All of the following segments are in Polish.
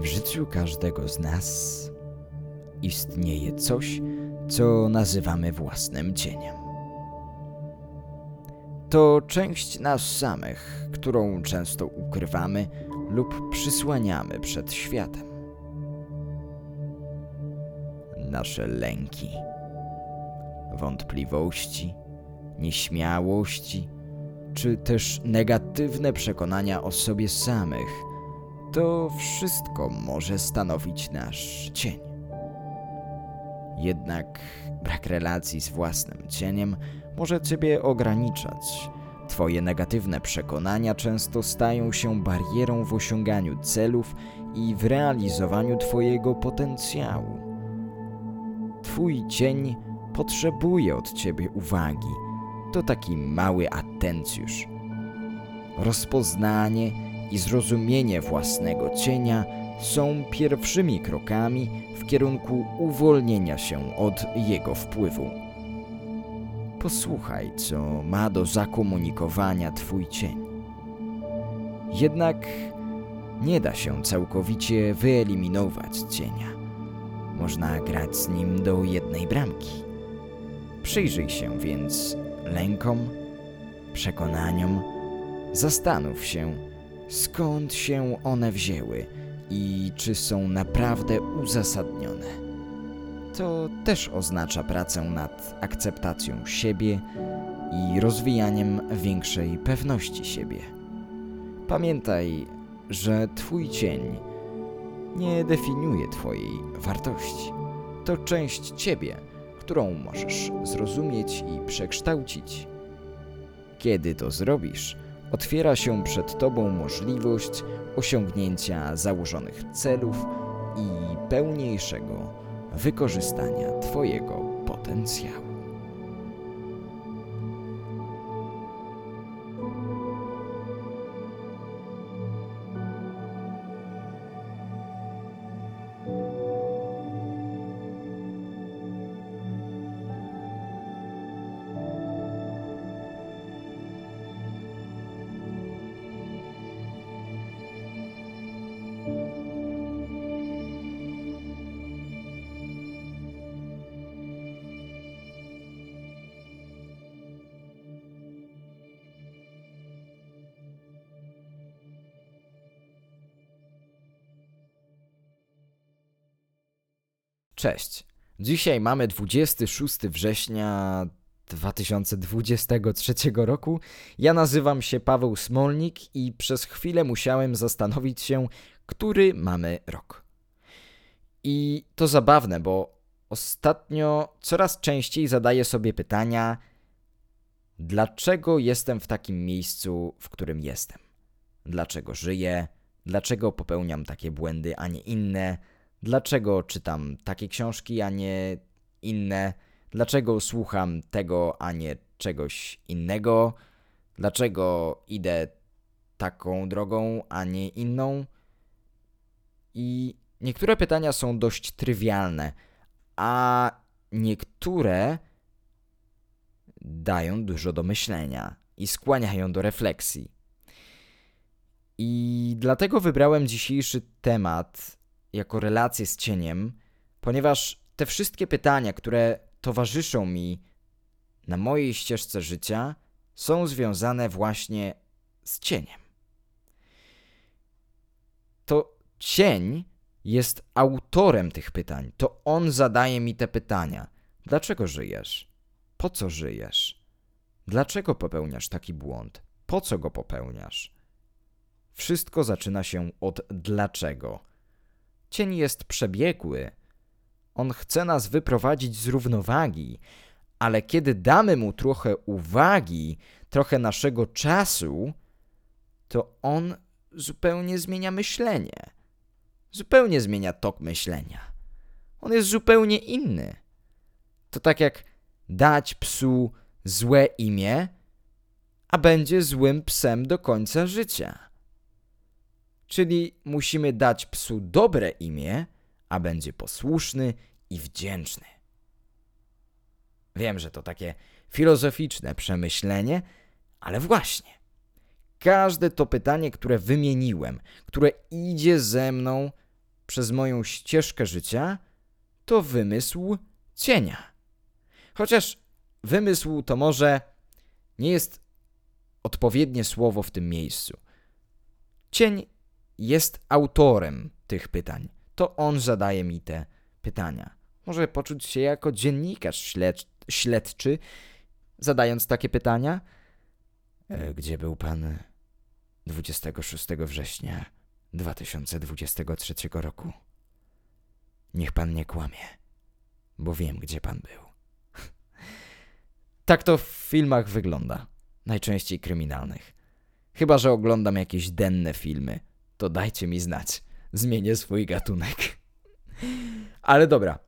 W życiu każdego z nas istnieje coś, co nazywamy własnym cieniem. To część nas samych, którą często ukrywamy lub przysłaniamy przed światem. Nasze lęki, wątpliwości, nieśmiałości, czy też negatywne przekonania o sobie samych, to wszystko może stanowić nasz cień. Jednak brak relacji z własnym cieniem może Ciebie ograniczać. Twoje negatywne przekonania często stają się barierą w osiąganiu celów i w realizowaniu Twojego potencjału. Twój cień potrzebuje od Ciebie uwagi. To taki mały atencjusz. Rozpoznanie i zrozumienie własnego cienia są pierwszymi krokami w kierunku uwolnienia się od jego wpływu. Posłuchaj, co ma do zakomunikowania Twój cień. Jednak nie da się całkowicie wyeliminować cienia. Można grać z nim do jednej bramki. Przyjrzyj się więc lękom, przekonaniom, zastanów się, skąd się one wzięły i czy są naprawdę uzasadnione. To też oznacza pracę nad akceptacją siebie i rozwijaniem większej pewności siebie. Pamiętaj, że Twój cień nie definiuje Twojej wartości. To część Ciebie, którą możesz zrozumieć i przekształcić. Kiedy to zrobisz, otwiera się przed Tobą możliwość osiągnięcia założonych celów i pełniejszego wykorzystania Twojego potencjału. Cześć. Dzisiaj mamy 26 września 2023 roku. Ja nazywam się Paweł Smolnik i przez chwilę musiałem zastanowić się, który mamy rok. I to zabawne, bo ostatnio coraz częściej zadaję sobie pytania, dlaczego jestem w takim miejscu, w którym jestem? Dlaczego żyję? Dlaczego popełniam takie błędy, a nie inne? Dlaczego czytam takie książki, a nie inne? Dlaczego słucham tego, a nie czegoś innego? Dlaczego idę taką drogą, a nie inną? I niektóre pytania są dość trywialne, a niektóre dają dużo do myślenia i skłaniają do refleksji. I dlatego wybrałem dzisiejszy temat jako relację z cieniem, ponieważ te wszystkie pytania, które towarzyszą mi na mojej ścieżce życia, są związane właśnie z cieniem. To cień jest autorem tych pytań. To on zadaje mi te pytania. Dlaczego żyjesz? Po co żyjesz? Dlaczego popełniasz taki błąd? Po co go popełniasz? Wszystko zaczyna się od dlaczego. Cień jest przebiegły. On chce nas wyprowadzić z równowagi, ale kiedy damy mu trochę uwagi, trochę naszego czasu, to on zupełnie zmienia myślenie. Zupełnie zmienia tok myślenia. On jest zupełnie inny. To tak jak dać psu złe imię, a będzie złym psem do końca życia. Czyli musimy dać psu dobre imię, a będzie posłuszny i wdzięczny. Wiem, że to takie filozoficzne przemyślenie, ale właśnie. Każde to pytanie, które wymieniłem, które idzie ze mną, przez moją ścieżkę życia, to wymysł cienia. Chociaż wymysł to może nie jest odpowiednie słowo w tym miejscu. Cień jest autorem tych pytań. To on zadaje mi te pytania. Może poczuć się jako dziennikarz śledcz, śledczy, zadając takie pytania. E, Gdzie był pan 26 września 2023 roku? Niech pan nie kłamie, bo wiem, gdzie pan był. tak to w filmach wygląda, najczęściej kryminalnych. Chyba, że oglądam jakieś denne filmy, to dajcie mi znać. Zmienię swój gatunek. Ale dobra,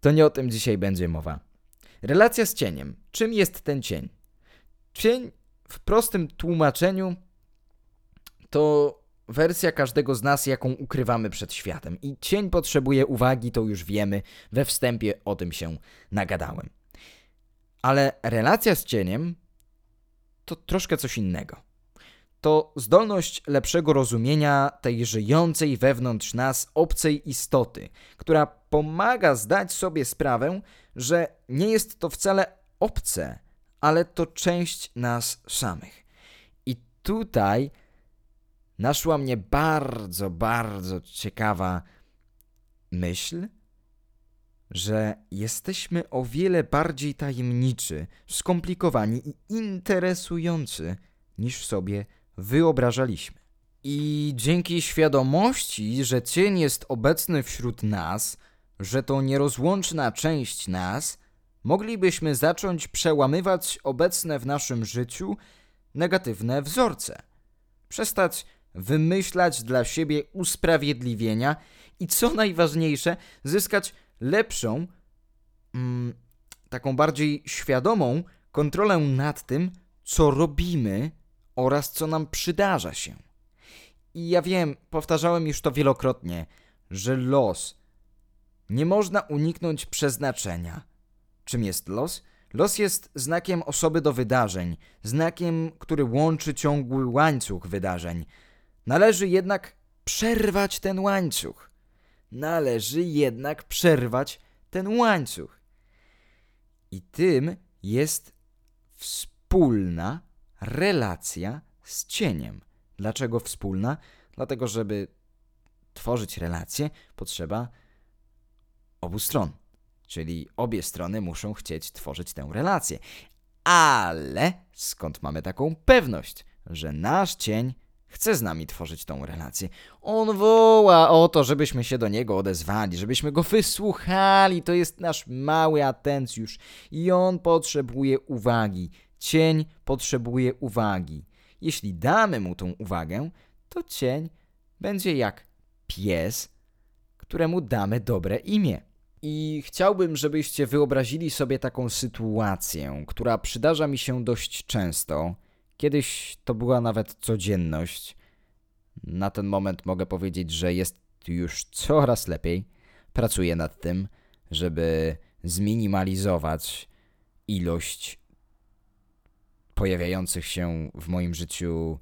to nie o tym dzisiaj będzie mowa. Relacja z cieniem. Czym jest ten cień? Cień w prostym tłumaczeniu to wersja każdego z nas, jaką ukrywamy przed światem. I cień potrzebuje uwagi, to już wiemy, we wstępie o tym się nagadałem. Ale relacja z cieniem to troszkę coś innego. To zdolność lepszego rozumienia tej żyjącej wewnątrz nas obcej istoty, która pomaga zdać sobie sprawę, że nie jest to wcale obce, ale to część nas samych. I tutaj naszła mnie bardzo, bardzo ciekawa myśl, że jesteśmy o wiele bardziej tajemniczy, skomplikowani i interesujący niż sobie wyobrażaliśmy. I dzięki świadomości, że cień jest obecny wśród nas, że to nierozłączna część nas, moglibyśmy zacząć przełamywać obecne w naszym życiu negatywne wzorce. Przestać wymyślać dla siebie usprawiedliwienia i co najważniejsze, zyskać lepszą, mm, taką bardziej świadomą kontrolę nad tym, co robimy oraz co nam przydarza się. I ja wiem, powtarzałem już to wielokrotnie, że los nie można uniknąć przeznaczenia. Czym jest los? Los jest znakiem osoby do wydarzeń, znakiem, który łączy ciągły łańcuch wydarzeń. Należy jednak przerwać ten łańcuch. Należy jednak przerwać ten łańcuch. I tym jest wspólna relacja z cieniem. Dlaczego wspólna? Dlatego, żeby tworzyć relację, potrzeba obu stron. Czyli obie strony muszą chcieć tworzyć tę relację. Ale skąd mamy taką pewność, że nasz cień chce z nami tworzyć tą relację? On woła o to, żebyśmy się do niego odezwali, żebyśmy go wysłuchali. To jest nasz mały atencjusz i on potrzebuje uwagi. Cień potrzebuje uwagi. Jeśli damy mu tą uwagę, to cień będzie jak pies, któremu damy dobre imię. I chciałbym, żebyście wyobrazili sobie taką sytuację, która przydarza mi się dość często. Kiedyś to była nawet codzienność. Na ten moment mogę powiedzieć, że jest już coraz lepiej. Pracuję nad tym, żeby zminimalizować ilość pojawiających się w moim życiu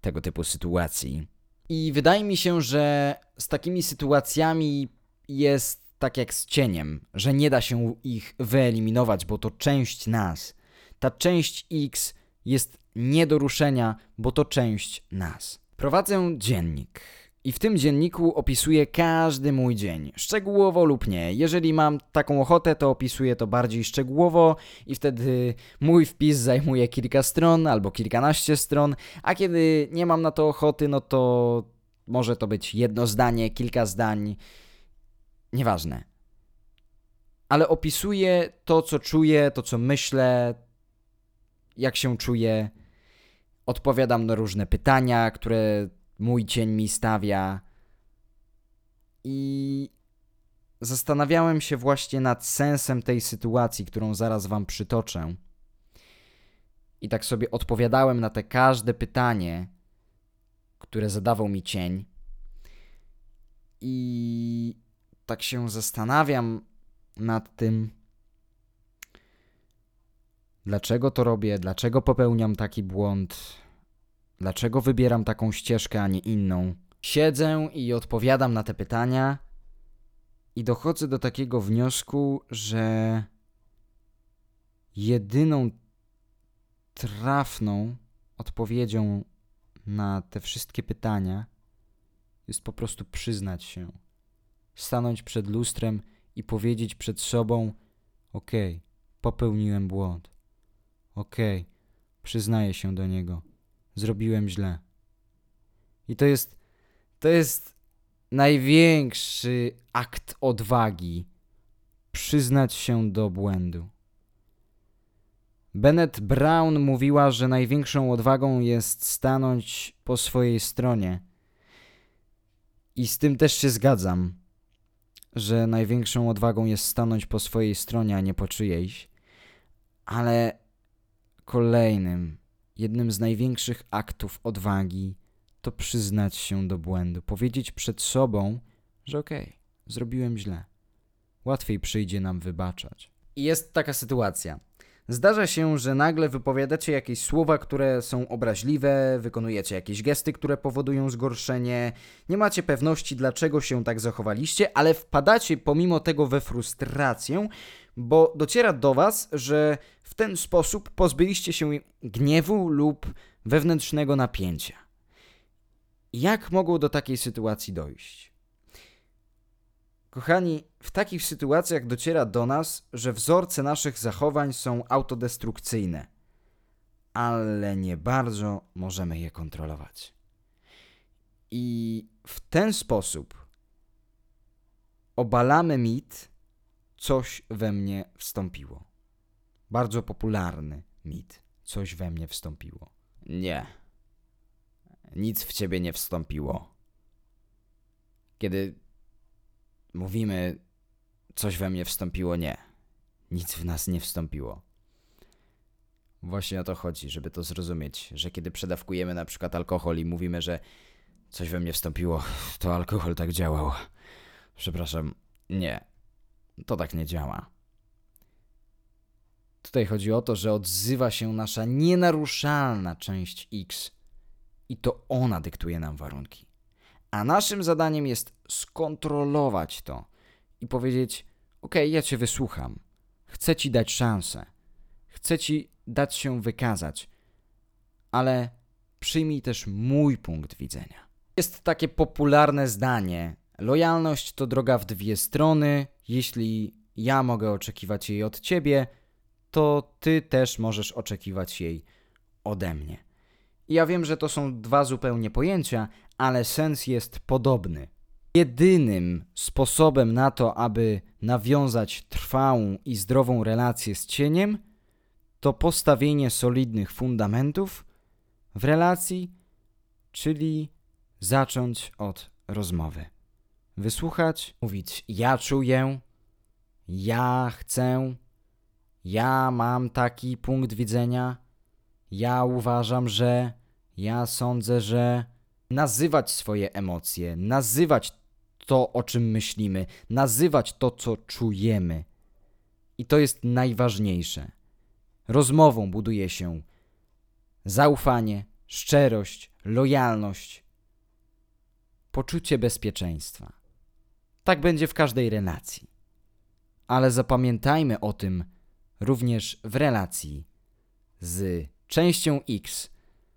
tego typu sytuacji. I wydaje mi się, że z takimi sytuacjami jest tak jak z cieniem, że nie da się ich wyeliminować, bo to część nas. Ta część X jest nie do ruszenia, bo to część nas. Prowadzę dziennik. I w tym dzienniku opisuję każdy mój dzień, szczegółowo lub nie. Jeżeli mam taką ochotę, to opisuję to bardziej szczegółowo i wtedy mój wpis zajmuje kilka stron albo kilkanaście stron, a kiedy nie mam na to ochoty, no to może to być jedno zdanie, kilka zdań, nieważne. Ale opisuję to, co czuję, to, co myślę, jak się czuję. Odpowiadam na różne pytania, które mój cień mi stawia. I zastanawiałem się właśnie nad sensem tej sytuacji, którą zaraz wam przytoczę. I tak sobie odpowiadałem na te każde pytanie, które zadawał mi cień. I tak się zastanawiam nad tym, dlaczego to robię, dlaczego popełniam taki błąd, dlaczego wybieram taką ścieżkę, a nie inną. Siedzę i odpowiadam na te pytania, I dochodzę do takiego wniosku, że jedyną trafną odpowiedzią na te wszystkie pytania jest po prostu przyznać się, stanąć przed lustrem i powiedzieć przed sobą: Okej, popełniłem błąd. Okej, przyznaję się do niego. Zrobiłem źle. I to jest. To jest największy akt odwagi przyznać się do błędu. Bennett Brown mówiła, że największą odwagą jest stanąć po swojej stronie. I z tym też się zgadzam, że największą odwagą jest stanąć po swojej stronie, a nie po czyjejś. Ale kolejnym, jednym z największych aktów odwagi to przyznać się do błędu, powiedzieć przed sobą, że okej, okay, zrobiłem źle. Łatwiej przyjdzie nam wybaczać. I jest taka sytuacja. Zdarza się, że nagle wypowiadacie jakieś słowa, które są obraźliwe, wykonujecie jakieś gesty, które powodują zgorszenie, nie macie pewności, dlaczego się tak zachowaliście, ale wpadacie pomimo tego we frustrację, bo dociera do Was, że ten sposób pozbyliście się gniewu lub wewnętrznego napięcia. Jak mogło do takiej sytuacji dojść? Kochani, w takich sytuacjach dociera do nas, że wzorce naszych zachowań są autodestrukcyjne, ale nie bardzo możemy je kontrolować. I w ten sposób obalamy mit, coś we mnie wstąpiło. Bardzo popularny mit, coś we mnie wstąpiło. Nie. Nic w ciebie nie wstąpiło. Kiedy mówimy, coś we mnie wstąpiło, nie. Nic w nas nie wstąpiło. Właśnie o to chodzi, żeby to zrozumieć, że kiedy przedawkujemy na przykład alkohol i mówimy, że coś we mnie wstąpiło, to alkohol tak działał. Przepraszam, nie. To tak nie działa. Tutaj chodzi o to, że odzywa się nasza nienaruszalna część X i to ona dyktuje nam warunki. A naszym zadaniem jest skontrolować to i powiedzieć: OK, ja cię wysłucham. Chcę ci dać szansę. Chcę ci dać się wykazać, ale przyjmij też mój punkt widzenia. Jest takie popularne zdanie: lojalność to droga w dwie strony. Jeśli ja mogę oczekiwać jej od ciebie, to ty też możesz oczekiwać jej ode mnie. Ja wiem, że to są dwa zupełnie pojęcia, ale sens jest podobny. Jedynym sposobem na to, aby nawiązać trwałą i zdrową relację z cieniem, to postawienie solidnych fundamentów w relacji, czyli zacząć od rozmowy. Wysłuchać, mówić: Ja czuję, ja chcę, ja mam taki punkt widzenia, ja uważam, że, ja sądzę, że nazywać swoje emocje, nazywać to, o czym myślimy, nazywać to, co czujemy. I to jest najważniejsze. Rozmową buduje się zaufanie, szczerość, lojalność, poczucie bezpieczeństwa. Tak będzie w każdej relacji. Ale zapamiętajmy o tym również w relacji z częścią X,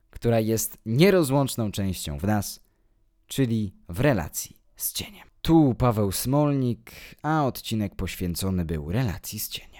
która jest nierozłączną częścią w nas, czyli w relacji z cieniem. Tu Paweł Smolnik, a odcinek poświęcony był relacji z cieniem.